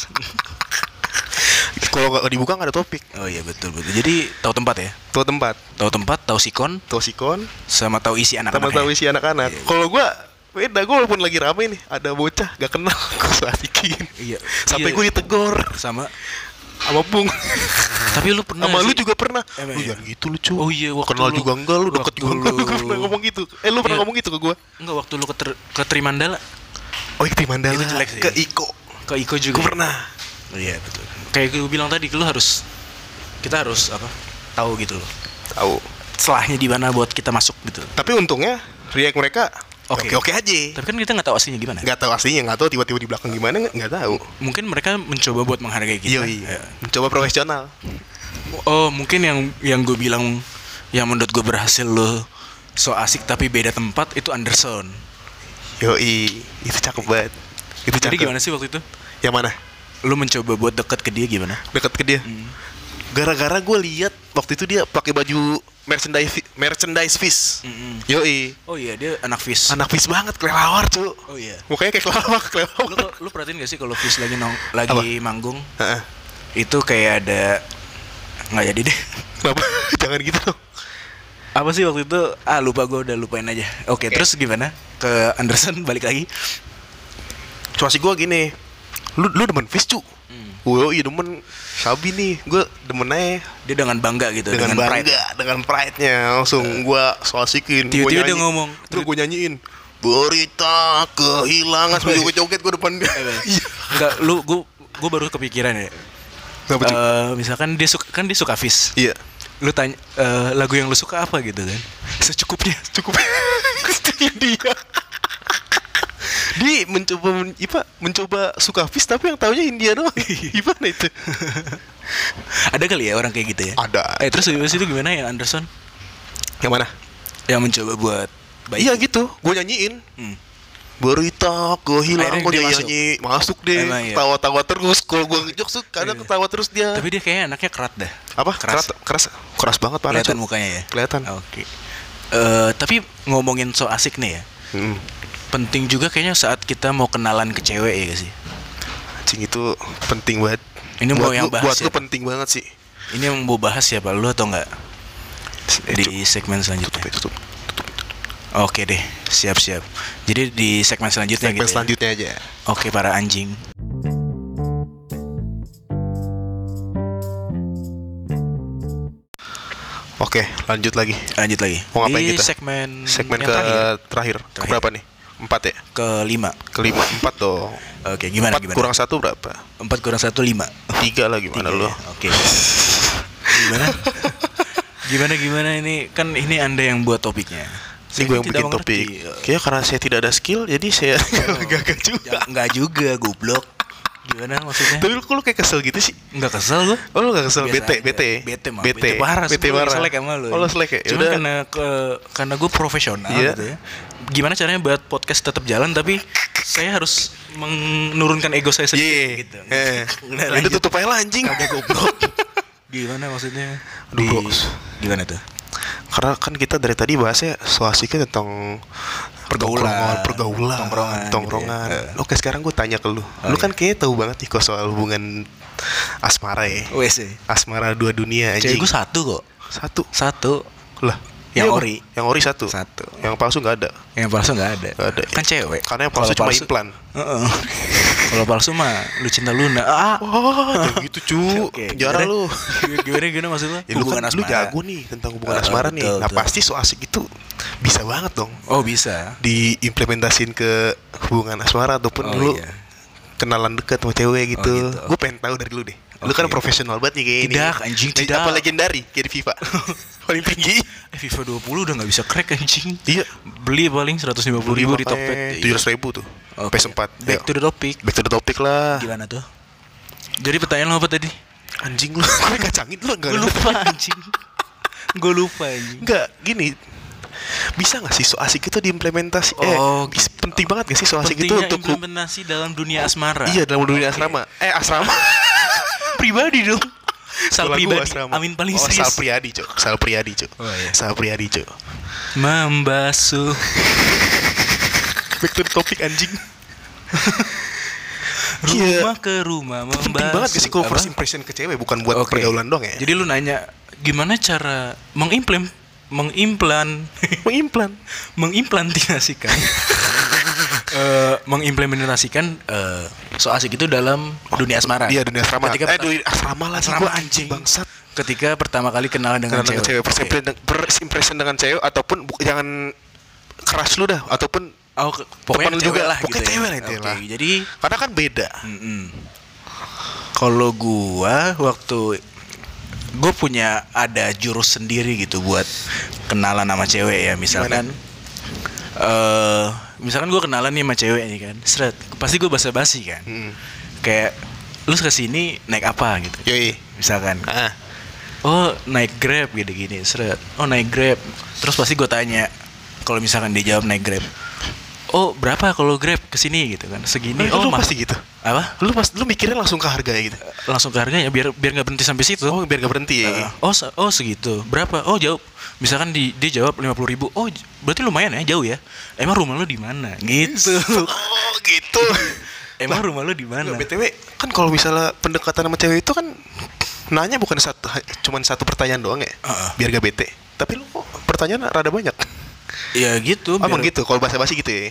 kalau nggak dibuka nggak ada topik Oh iya betul betul. Jadi tahu tempat ya. tahu tempat Tahu tempat, tahu sikon, tahu sikon sama tahu isi anak-anak. sama ya? tahu isi anak-anak. Iya. Kalau gua beda, gua walaupun lagi rame nih, ada bocah gak kenal, gua so asikin. Iya. Sampai Iya. gue ditegor sama. Sama Bung. Tapi lu pernah sama lu juga pernah. Emang lu iya? jangan gitu lu, cu. Oh iya, waktu Kenal lu- juga enggak lu, deket juga enggak. lu- Gua pernah ngomong gitu. Eh, lu pernah Iya. ngomong gitu ke gua? Enggak waktu lu ke, ter- ke Trimandala, Oh, itu Mandala. Itu jelek sih. Ke Iko. ke Iko juga. Gua pernah. Iya betul. Kayak gue bilang tadi, lu harus kita harus apa? Tahu gitu loh. Tahu. Celahnya di mana buat kita masuk gitu. Tapi untungnya react mereka Oke. oke-oke aja. Tapi kan kita nggak tahu aslinya gimana. Nggak tahu aslinya, nggak tahu tiba-tiba di belakang gimana, nggak tahu. Mungkin mereka mencoba buat menghargai kita. Iya, iya. Ya. Mencoba profesional. Oh, mungkin yang yang gue bilang yang menurut gue berhasil lo so asik tapi beda tempat itu Anderson. Yoi, itu cakep banget. Itu Jadi cakep. gimana sih waktu itu? Yang mana? Lu mencoba buat deket ke dia gimana? Deket ke dia. Hmm. Gara-gara gue lihat waktu itu dia pakai baju merchandise merchandise fish. Yoi, Oh iya dia anak fish. anak fish banget, kelelawar cu. Oh iya. Mukanya kayak kelelawar, Lu, kelelawar. lu perhatiin gak sih kalau fish lagi nong lagi manggung Heeh. itu kayak ada nggak jadi deh. Kenapa? Jangan gitu dong. Apa sih waktu itu? Ah lupa gue udah lupain aja. Oke, Oke. terus gimana? Ke Anderson balik lagi. Cuma sih gue gini, lu lu demen fish cu. Gue iya demen sabi nih, gue demen aja Dia dengan bangga gitu, dengan, pride. bangga, dengan pride-nya langsung gue so asikin. Gua Tiba-tiba dia ngomong. Terus gue nyanyiin berita kehilangan gue joget gue depan dia. Iya. Enggak, lu gue gue baru kepikiran ya. Kenapa, Cu? Eh, misalkan dia suka kan dia suka fish. Iya. Lu tanya eh, lagu yang lu suka apa gitu kan? Secukupnya. cukup Itu dia dia mencoba men, apa, mencoba suka fish tapi yang taunya India doang gimana itu Ada kali ya orang kayak gitu ya? Ada. Eh terus habis itu gimana ya Anderson? yang mana Yang mencoba buat baik. iya gitu gue nyanyiin Hmm. berita kehilangan Akhirnya gue dia nyanyi, masuk. masuk deh Emang iya. tawa-tawa terus kalau gue ngejok tuh kadang Iya. ketawa terus dia Tapi dia kayaknya anaknya kerat dah. apa Keras. keras keras keras banget parah Kelihatan mukanya ya. kelihatan Oke. Eh tapi ngomongin so asik nih ya. Hmm. Penting juga kayaknya saat kita mau kenalan ke cewek ya gak sih? Anjing itu penting banget Ini mau buat yang lu- bahas buat ya, lu Pak? penting banget sih Ini yang mau bahas siapa lu atau enggak Eh, di segmen selanjutnya? tutup ya, tutup Oke deh, siap-siap. Jadi di segmen selanjutnya segmen gitu. ya? selanjutnya aja Oke para anjing. oke lanjut lagi Lanjut lagi. Mau ngapain di kita? segmen segmen yang ke terakhir, terakhir, Terakhir. berapa nih empat ya kelima. kelima empat dong Oke, gimana empat gimana? kurang satu berapa Empat kurang satu lima. tiga lah gimana Tiga lo ya? Oke. gimana? gimana gimana ini kan ini anda yang buat topiknya. ini gue yang bikin topik. Kayaknya karena saya tidak ada skill Jadi saya gagak juga Ya, enggak juga, goblok. Gimana maksudnya? Tapi lu kok lu kayak kesel gitu sih? Enggak kesel gua. Oh lu gak kesel? Bete, bete Bete mah. Bete, parah. Bete parah Selek sama lu. Oh lu selek ya? Cuma karena ke, karena gue profesional Iya. gitu ya. Gimana caranya buat podcast tetap jalan tapi saya harus menurunkan ego saya sendiri Iya gitu. Eh, Udah, Itu lanjut. tutup aja lah anjing Kagak goblok. Gimana maksudnya? Aduh, Di-. Gimana tuh? Karena kan kita dari tadi bahasnya so asiknya tentang Pergaulan. pergaulan, Tongkrongan gitu tongkrongan. ya. Eh. Oke sekarang gue tanya ke lu, Oh, lu iya. kan kayaknya tahu banget nih kok soal hubungan asmara ya, WC. asmara dua dunia Cewek anjing. gue satu kok. Satu Satu. lah, Yang Iya, ori. yang ori satu, Satu. yang palsu nggak ada. Yang palsu nggak ada. Nggak ada. Kan cewek. Karena yang palsu Kalau cuma implan. Heeh. Kalau palsu mah lu cinta Luna. Ah. Oh, gitu cu, jarang gimana? lu. gimana gimana maksud lu? Ya, lu kan lu asmara. jago nih tentang hubungan Eh, asmara nih. betul, Nah betul. pasti so asik itu bisa banget dong Oh bisa. diimplementasin ke hubungan asmara ataupun Oh, lu iya. kenalan dekat sama cewek gitu. Oh, gitu. Gue pengen tahu dari lu deh. Lu kan profesional banget nih kayak ini. Tidak, anjing, tidak. Apa legendari kayak di FIFA. Paling tinggi. Eh FIFA 20 udah nggak bisa crack anjing. Iya. Beli paling 150 ribu di Tokped. Tujuh ratus ribu tuh. Oke. PS4. Back to the topic. Back to the topic lah. Gimana tuh? Jadi pertanyaan lo apa tadi? Anjing lu. Gue kacangin lu enggak Gue lupa anjing. Gue lupa anjing. Enggak, gini. Bisa gak sih so asik itu diimplementasi? Oh, eh, bis- penting banget gak sih so asik itu untuk implementasi dalam dunia asmara. Iya dalam dunia Oke. asrama. Eh asrama. Pribadi dong. Sal pribadi. Amin paling oh, serius. Sal Priadi, Cok. Sal Priadi, Cok. Oh, iya. Sal Priadi, Cok. Membasuh. Back to the topic anjing. Iya. Rumah ke rumah membasuh. Penting banget gak sih kalau first impression ke cewek bukan buat Oke. pergaulan doang ya? Jadi lu nanya gimana cara mengimplement mengimplan mengimplan. mengimplantinasikan eh, mengimplementasikan eh, so asik itu dalam dunia asmara. Iya dunia asrama. Ketika eh dunia asrama lah Asrama Gua anjing. bangsat. ketika pertama kali kenalan dengan Dengan cewek, cewek. first Oke. impression, dengan cewek ataupun jangan keras lu dah ataupun Oh, pokoknya Temen cewek juga. lah Pokoknya gitu ya. cewek lah intinya Oke, lah. Jadi karena kan beda. mm-mm. kalau gua waktu gue punya ada jurus sendiri gitu buat kenalan sama cewek ya misalkan eh misalkan gue kenalan nih sama cewek nih kan seret pasti gue basa-basi kan. Hmm. kayak lu ke sini naik apa? gitu. Yoi. misalkan. Ah. oh naik grab gitu gini seret. Oh naik grab. Terus pasti gue tanya kalau misalkan dia jawab naik grab oh berapa kalau grab ke sini gitu kan segini Eh, oh lu pasti gitu. apa Lu pas lu mikirnya langsung ke harganya gitu. langsung ke harganya biar biar nggak berhenti sampai situ Oh, biar gak berhenti ya. Uh, oh se- oh segitu berapa oh jauh misalkan di dia jawab lima puluh ribu oh berarti lumayan ya jauh ya emang rumah lu di mana gitu oh, gitu. emang rumah lu di mana Nggak, BTW kan kalau misalnya pendekatan sama cewek itu kan nanya bukan satu cuman satu pertanyaan doang ya. Heeh. Biar gak bete. Tapi lu kok pertanyaan rada banyak. Ya gitu Oh, emang gitu. Kalau bahasa basi gitu ya.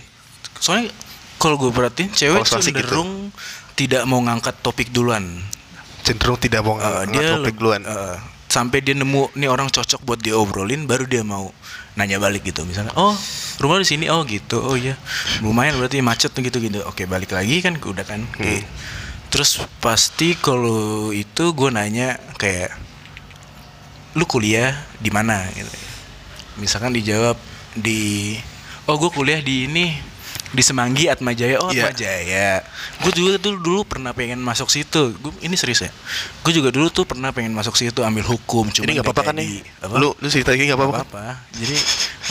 soalnya kalau gue perhatiin cewek asik gitu. cenderung tidak mau ngangkat topik duluan Cenderung tidak mau Uh, ngangkat dia topik duluan. uh, sampai dia nemu nih orang cocok buat diobrolin baru dia mau nanya balik gitu misalnya oh rumah di sini oh gitu oh iya lumayan berarti macet gitu gitu oke balik lagi kan udah kan Oke. Hmm. terus pasti kalau itu gue nanya kayak lu kuliah di mana gitu misalkan dijawab di oh gue kuliah di ini di Semanggi Atma Jaya oh Iya. Atma Jaya gue juga dulu dulu pernah pengen masuk situ gue ini serius ya gue juga dulu tuh pernah pengen masuk situ ambil hukum cuma Ini nggak apa-apa kan nih? Lu lu cerita ini nggak apa-apa? kan? apa jadi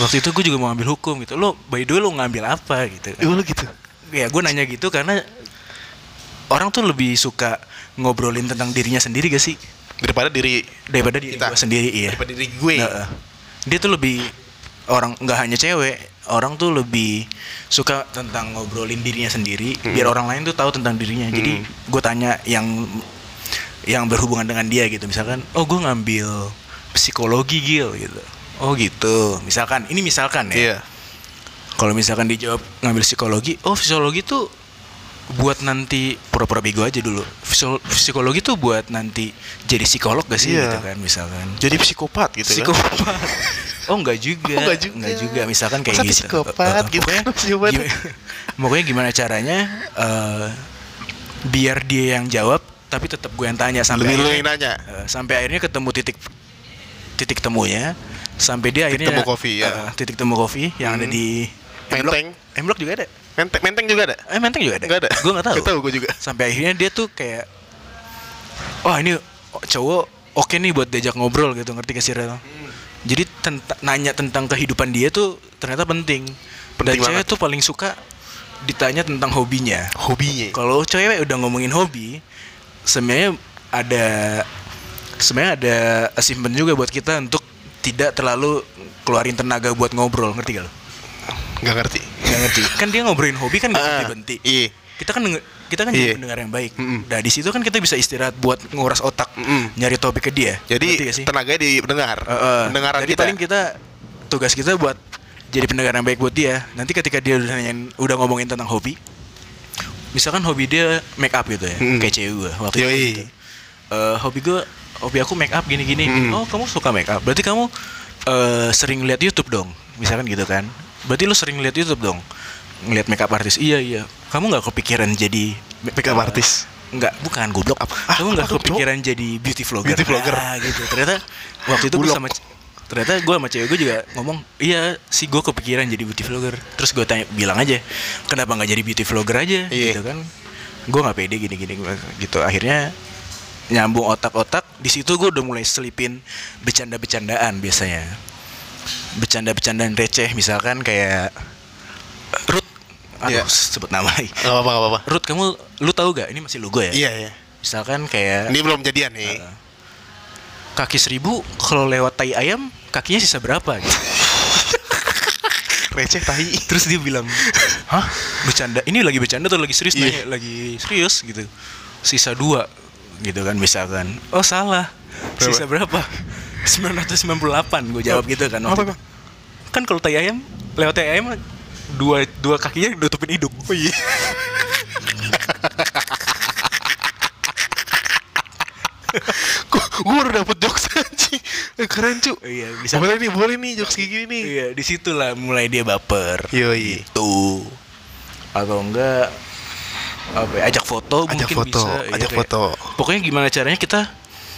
waktu itu gue juga mau ambil hukum gitu lo by the way lo ngambil apa gitu Iya lu gitu. ya gue nanya gitu karena orang tuh lebih suka ngobrolin tentang dirinya sendiri gak sih Daripada diri daripada diri Kita. gue sendiri iya daripada diri gue. Nah, dia tuh lebih orang nggak hanya cewek orang tuh lebih suka tentang ngobrolin dirinya sendiri Hmm. biar orang lain tuh tahu tentang dirinya. Jadi gue tanya yang yang berhubungan dengan dia gitu. Misalkan oh gue ngambil psikologi gil gitu. Oh gitu. Misalkan ini misalkan ya. Iya. kalau misalkan dijawab ngambil psikologi oh psikologi tuh buat nanti pura-pura bego aja dulu. Psikologi tuh buat nanti jadi psikolog gak sih? Iya. gitu kan misalkan. Jadi psikopat gitu kan. oh enggak juga Oh, nggak juga. juga misalkan kayak Masa gitu psikopat eh, gitu pokoknya, kan, gim- pokoknya gimana caranya eh, biar dia yang jawab tapi tetap gue yang tanya sampai Lebih akhirnya- yang nanya. eh, sampai akhirnya ketemu titik titik temunya sampai dia Titik akhirnya temu kopi, ya. eh, titik temu kopi yang ada Hmm. di Menteng. M Block juga ada Menteng, menteng juga ada? Eh menteng juga ada. Enggak ada. Gue nggak tahu. Tahu gue juga. Sampai akhirnya dia tuh kayak, wah ini cowok oke nih buat diajak ngobrol gitu ngerti gak sih Rel? Jadi tenta- nanya tentang kehidupan dia tuh ternyata penting. Penting Dan cewek banget. tuh paling suka ditanya tentang hobinya. Hobinya. Kalau cewek udah ngomongin hobi, sebenarnya ada sebenarnya ada achievement juga buat kita untuk tidak terlalu keluarin tenaga buat ngobrol, ngerti gak lo? Nggak ngerti. Gak ngerti. Kan dia ngobrolin hobi kan gak Ah, berhenti-berhenti. Iya. Kita kan kita kan Iya. jadi pendengar yang baik. Mm-mm. Nah di situ kan kita bisa istirahat buat nguras otak, Mm-mm. nyari topik ke dia. Jadi tenaganya di pendengar. Heeh. Pendengaran Jadi kita. paling kita tugas kita buat jadi pendengar yang baik buat dia. Nanti ketika dia udah nanyain, udah ngomongin tentang hobi, misalkan hobi dia make up gitu ya, Mm. kayak cewek gue waktu itu. Yoi. Gitu. Eh, hobi gue, hobi aku make up gini-gini. Mm. Oh kamu suka make up? Berarti kamu eh, sering lihat YouTube dong, misalkan gitu kan? Berarti lu sering lihat YouTube dong, ngeliat make up artis. Iya iya. Kamu nggak kepikiran jadi Make up artis? Enggak, bukan goblok. Apa? Ah, Kamu nggak kepikiran jadi beauty vlogger? Beauty vlogger. Nah, gitu. Ternyata waktu itu gue sama ternyata gue sama cewek gue juga ngomong iya sih gue kepikiran jadi beauty vlogger terus gue tanya bilang aja kenapa nggak jadi beauty vlogger aja Iya. gitu kan gue nggak pede gini gini gitu akhirnya nyambung otak-otak di situ gue udah mulai selipin bercanda-bercandaan biasanya bercanda-bercandaan receh misalkan kayak Ruth aduh Iya. sebut nama lagi Gak apa-apa, gak apa-apa. Ruth kamu lu tahu gak ini masih logo ya Iya, iya. misalkan kayak Ini belum jadian nih. kaki seribu kalau lewat tai ayam kakinya sisa berapa gitu. Receh tahi. terus dia bilang hah bercanda ini lagi bercanda atau lagi serius Iya. nanya lagi serius gitu sisa dua gitu kan misalkan oh salah sisa berapa 998 gue jawab gitu kan Apa, waktu itu. Bang? kan kalau tai ayam lewat tai ayam dua dua kakinya nutupin hidung oh iya Gue baru dapet jokes anjing. Eh, Keren cu. iya bisa Boleh nih, boleh nih jokes kayak gini nih. iya di situlah mulai dia baper Yoi. gitu atau enggak apa ya, ajak foto Ajak mungkin foto, bisa Iya, ajak foto. pokoknya gimana caranya kita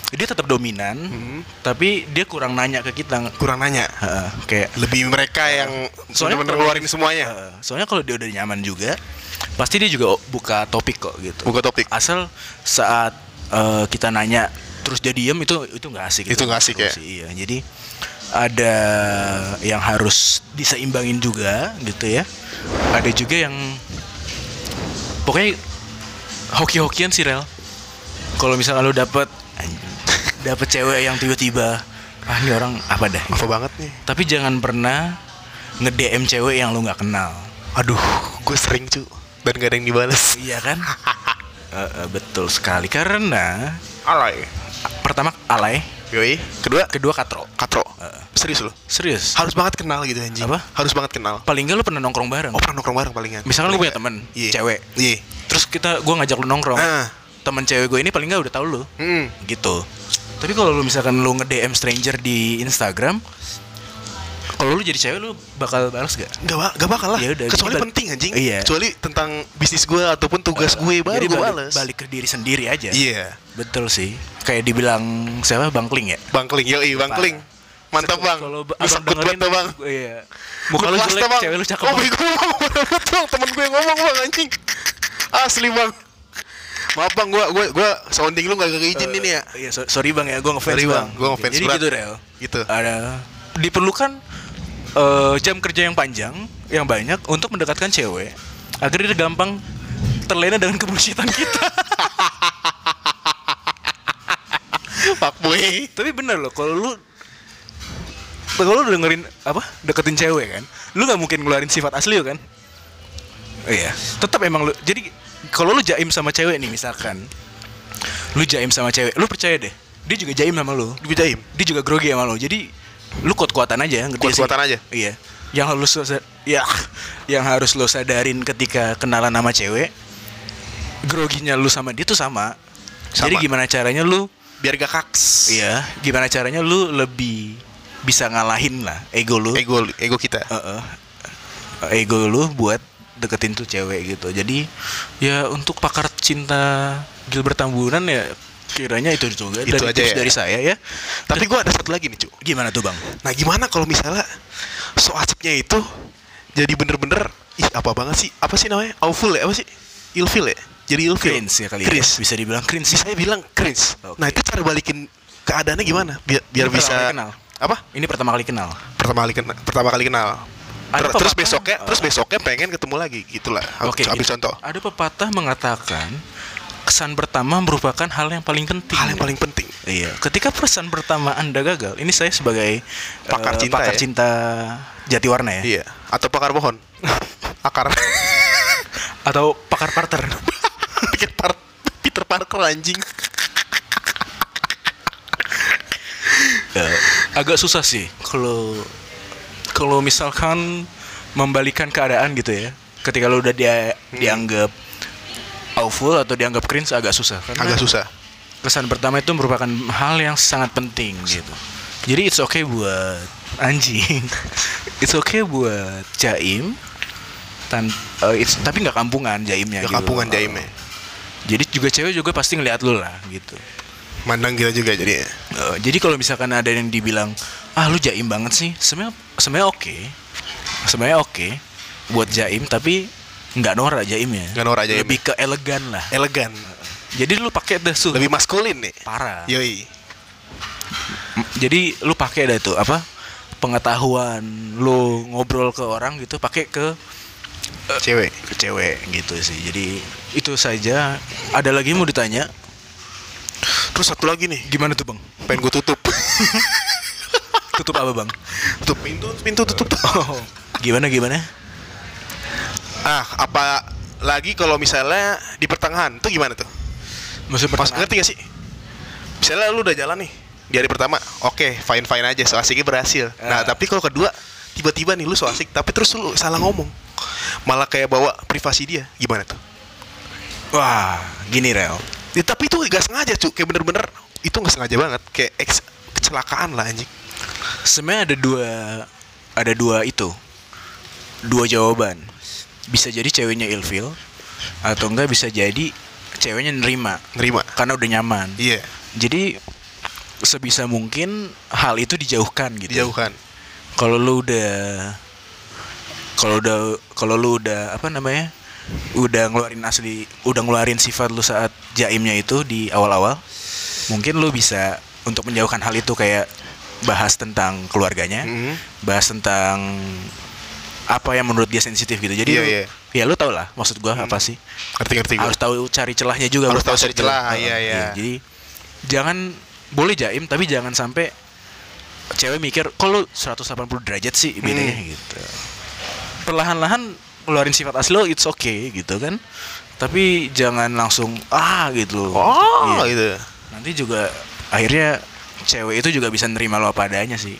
dia tetap dominan Hmm. tapi dia kurang nanya ke kita Kurang nanya. Heeh, kayak Lebih mereka yang Soalnya kalau- ngeluarin semuanya. Heeh, soalnya kalau dia udah nyaman juga pasti dia juga buka topik kok gitu Buka topik. asal saat eh, kita nanya terus dia diem itu itu nggak asik Itu nggak asik ya? Iya jadi ada yang harus diseimbangin juga gitu ya ada juga yang pokoknya hoki-hokian sih rel kalau misalnya lu dapet dapet cewek yang tiba-tiba ah ini orang apa dah Apa banget nih? tapi jangan pernah nge-DM cewek yang lu nggak kenal Aduh, gue sering cu. Dan gak ada yang dibales. iya kan Eh, eh, betul sekali karena Alay. pertama alay Yoi. Kedua, kedua katro katro. Serius loh. serius Harus banget kenal gitu anjing. Apa? Harus banget kenal. paling nggak lu pernah nongkrong bareng Oh pernah nongkrong bareng palingan. misalkan lu punya temen Iya. cewek Iya. terus kita gua ngajak lu nongkrong Ah. temen cewek gue ini paling nggak udah tahu lu Hmm. gitu tapi kalau lu misalkan lu nge DM stranger di Instagram kalau lu jadi cewek lu bakal balas gak? Gak, ba- gak bakal lah. Ya udah, Kecuali penting anjing. Iya. Kecuali tentang bisnis gue ataupun tugas gue baru gue balik, bales. balik ke diri sendiri aja Iya. betul sih kayak dibilang siapa Bang Kling ya Bang Kling, yoi Bang. Kling. Mantap bang. Kalau abang dengerin, bang. Iya. Muka lu jelek, cewek lu cakep. Oh bego bang, betul temen gue ngomong bang anjing. Asli bang. Maaf bang, gue gue gue sounding lu gak izin ini ya. Iya, so- sorry Bang ya, gua ngefans Sorry, Bang. Bang. Gua ngefans Jadi berat. gitu Rel. Gitu. Ada diperlukan eh, jam kerja yang panjang, yang banyak untuk mendekatkan cewek agar dia gampang terlena dengan kebullshitan kita. Pak boy. Tapi bener loh, kalau lu kalau lu dengerin apa deketin cewek kan, lu nggak mungkin ngeluarin sifat asli lu kan? Iya. Tetap emang lu. Jadi kalau lu jaim sama cewek nih misalkan, lu jaim sama cewek, lu percaya deh, dia juga jaim sama lu. Gue jaim. dia juga grogi sama lo jadi lu kuat-kuatan aja ngerti gak sih? Kuat-kuatan aja? iya yang harus lo ya yang harus lo sadarin ketika kenalan sama cewek groginya lu sama dia tuh sama, Sama. jadi gimana caranya lu Biar gak kaks. iya gimana caranya lu lebih bisa ngalahin lah ego lu Ego ego kita. Heeh. ego lu buat deketin tuh cewek gitu jadi ya untuk pakar cinta Gilbert Tamburan ya kiranya itu juga Itu dari aja ya. dari saya ya Tapi gue ada satu lagi nih cu. gimana tuh bang Nah gimana kalau misalnya so asapnya itu jadi bener-bener ih apa banget sih apa sih namanya awful ya apa sih ilfil ya jadi ilfil Cringe ya kali cringe. ya. Bisa dibilang cringe. bisa bilang cringe Oke. nah itu cara balikin keadaannya gimana biar biar Ini bisa kenal. apa Ini pertama kali kenal. pertama kali kenal pertama kali kenal Ada Ter- terus pepatah- besoknya Oh. terus besoknya pengen ketemu lagi gitulah Oke. ambil gini. contoh Ada pepatah mengatakan kesan pertama merupakan hal yang paling penting. hal yang paling penting Iya, ketika pesan pertama Anda gagal, ini saya sebagai Pakar eh, cinta pakar ya? cinta Jatiwarna ya, iya atau pakar pohon akar atau pakar parter. Peter Par- Peter Parker anjing Eh, agak susah sih kalau kalau misalkan membalikan keadaan gitu ya. Ketika lu udah dia Hmm. dianggap awful atau dianggap cringe agak susah karena agak susah kesan pertama itu merupakan hal yang sangat penting gitu. Jadi it's okay buat anjing, it's okay buat jaim, tan eh, it's, tapi nggak kampungan jaimnya. ya gitu. kampungan jaimnya Jadi juga cewek juga pasti ngeliat lu lah gitu. mandang kita juga jadi Eh, jadi kalau misalkan ada yang dibilang ah lu jaim banget sih, sebenarnya sebenarnya oke, sebenarnya oke buat jaim tapi nggak norak jaimnya. Nggak norak jaimnya. Lebih ke elegan lah. elegan. Jadi lu pakai dah tuh lebih maskulin nih. Parah. yoi. Jadi lu pakai dah tuh apa pengetahuan lu ngobrol ke orang gitu pakai ke cewek. ke cewek gitu sih. Jadi itu saja. Ada lagi mau ditanya? Terus satu lagi nih. Gimana tuh bang? Pengen gue tutup tutup apa bang? Tutup pintu pintu tutup. Oh, gimana gimana? Ah apa lagi kalau misalnya di pertengahan? Tuh gimana tuh? Maksud Mas pertanyaan ngerti gak sih? Misalnya lu udah jalan nih di hari pertama oke fine fine aja so asiknya berhasil. Nah Ah. tapi kalau kedua tiba-tiba nih lu so asik tapi terus lu salah ngomong. Malah kayak bawa privasi dia. Gimana tuh? Wah gini Rel. Ya, tapi itu gak sengaja cu. Kayak bener-bener itu gak sengaja banget. Kayak ex- kecelakaan lah anjing sebenarnya ada dua ada dua itu. Dua jawaban. Bisa jadi ceweknya ilfil atau enggak bisa jadi ceweknya nerima. Nerima. Karena udah nyaman. Iya. Jadi sebisa mungkin hal itu dijauhkan gitu. dijauhkan. Kalau lu udah kalau udah kalau lu udah apa namanya? udah ngeluarin asli, udah ngeluarin sifat lu saat jaimnya itu di awal-awal, mungkin lu bisa untuk menjauhkan hal itu kayak bahas tentang keluarganya, Mhm. bahas tentang apa yang menurut dia sensitif gitu. Jadi Iya, lu- iya. ya lu tau lah maksud gua apa sih? ngerti-ngerti harus tahu cari celahnya juga Harus tahu cari celah, dalam- iya, iya. jadi jangan boleh jaim tapi jangan sampai cewek mikir kok lu 180 derajat sih bedanya Hmm. gitu perlahan-lahan keluarin sifat asli lo it's okay gitu kan tapi jangan langsung ah gitu oh Iya. gitu nanti juga akhirnya cewek itu juga bisa nerima lo apa adanya sih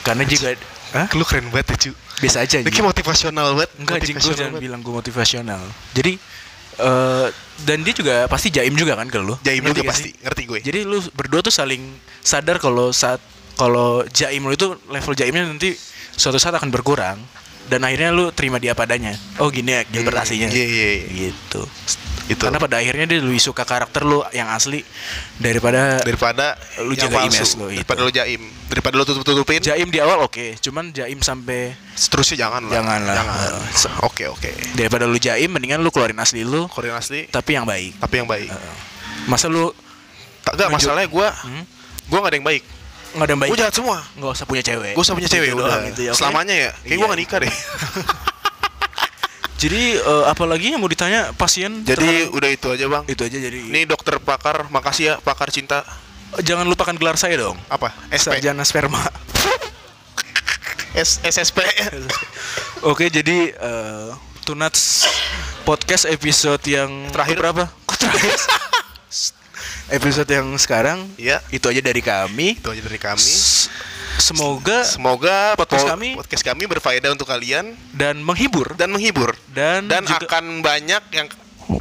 karena juga Hah? lu keren banget ya cu biasa aja kayak motivasional banget Enggak, Jing, gue jangan banget. bilang gue motivasional. Jadi eh dan dia juga pasti jaim juga kan ke lu. Jaim Ngerti juga pasti sih? ngerti gue Jadi lu berdua tuh saling sadar kalau saat kalau jaim lu itu level jaimnya nanti suatu saat akan berkurang dan akhirnya lu terima dia padanya. Oh gini ya Gilbert Hmm, aslinya. iya, iya, iya. Gitu. Itu Karena pada akhirnya dia lebih suka karakter lu yang asli daripada daripada Lu yang jaga image lu, itu. daripada lu jaim. Daripada lu tutup tutupin jaim di awal oke, cuman jaim sampai seterusnya jangan lah. Jangan. Lah. oke oke. Daripada lu jaim mendingan lu keluarin asli lu Korean asli. tapi yang baik. tapi yang baik. Heeh. Masa lu tak gak Menunjuk- masalahnya gue Hmm? gue gak ada yang baik. Nggak ada yang baik? Gue jahat semua. Nggak usah punya cewek. Gue usah punya cewek Gitu udah. gitu ya, oke? selamanya ya. Kayak gue Iya. gak nikah deh jadi eh, apalagi yang mau ditanya pasien jadi terhadap- udah itu aja bang. Itu aja jadi ini dokter pakar makasih ya pakar cinta. Jangan lupakan gelar saya dong. Apa? SP sarjana sperma. S SSP oke jadi eh, Tunats podcast episode yang Terakhir. berapa Kok terakhir? Episode yang sekarang Iya. itu aja dari kami. Itu aja dari kami. S- semoga semoga Podcast po- kami- podcast kami berfaedah untuk kalian. dan menghibur. Dan menghibur. Dan dan juga akan banyak yang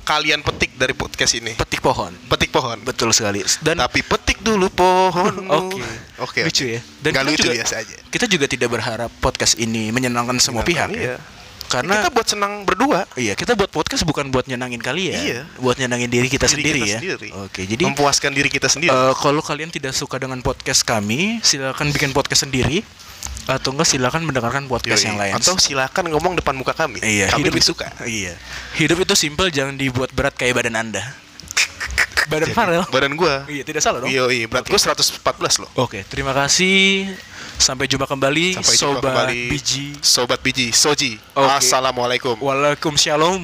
kalian petik dari podcast ini. Petik pohon. Petik pohon. Betul sekali. Dan tapi petik dulu pohon Oke, oke lucu ya. dan kita lucu juga, biasa aja. Kita juga tidak berharap podcast ini menyenangkan semua pihak Iya. ya. Karena kita buat senang berdua iya kita buat podcast bukan buat nyenangin kalian, Iya. buat nyenangin diri kita Diri sendiri kita ya. sendiri. Oke, jadi memuaskan diri kita sendiri eh, kalau kalian tidak suka dengan podcast kami, silakan bikin podcast sendiri. atau enggak silakan mendengarkan podcast Yoi. yang lain. Atau silakan ngomong depan muka kami. iya, kami hidup lebih itu suka. Iya. Hidup itu simple, jangan dibuat berat kayak badan Anda. badan Farel. Badan gua. Iya, tidak salah dong. Iya, iya, berat gua 114 loh. Oke, terima kasih. Sampai jumpa kembali Sampai jumpa sobat kembali. biji. Sobat biji, Soji. Oke. Assalamualaikum. Waalaikumsalam.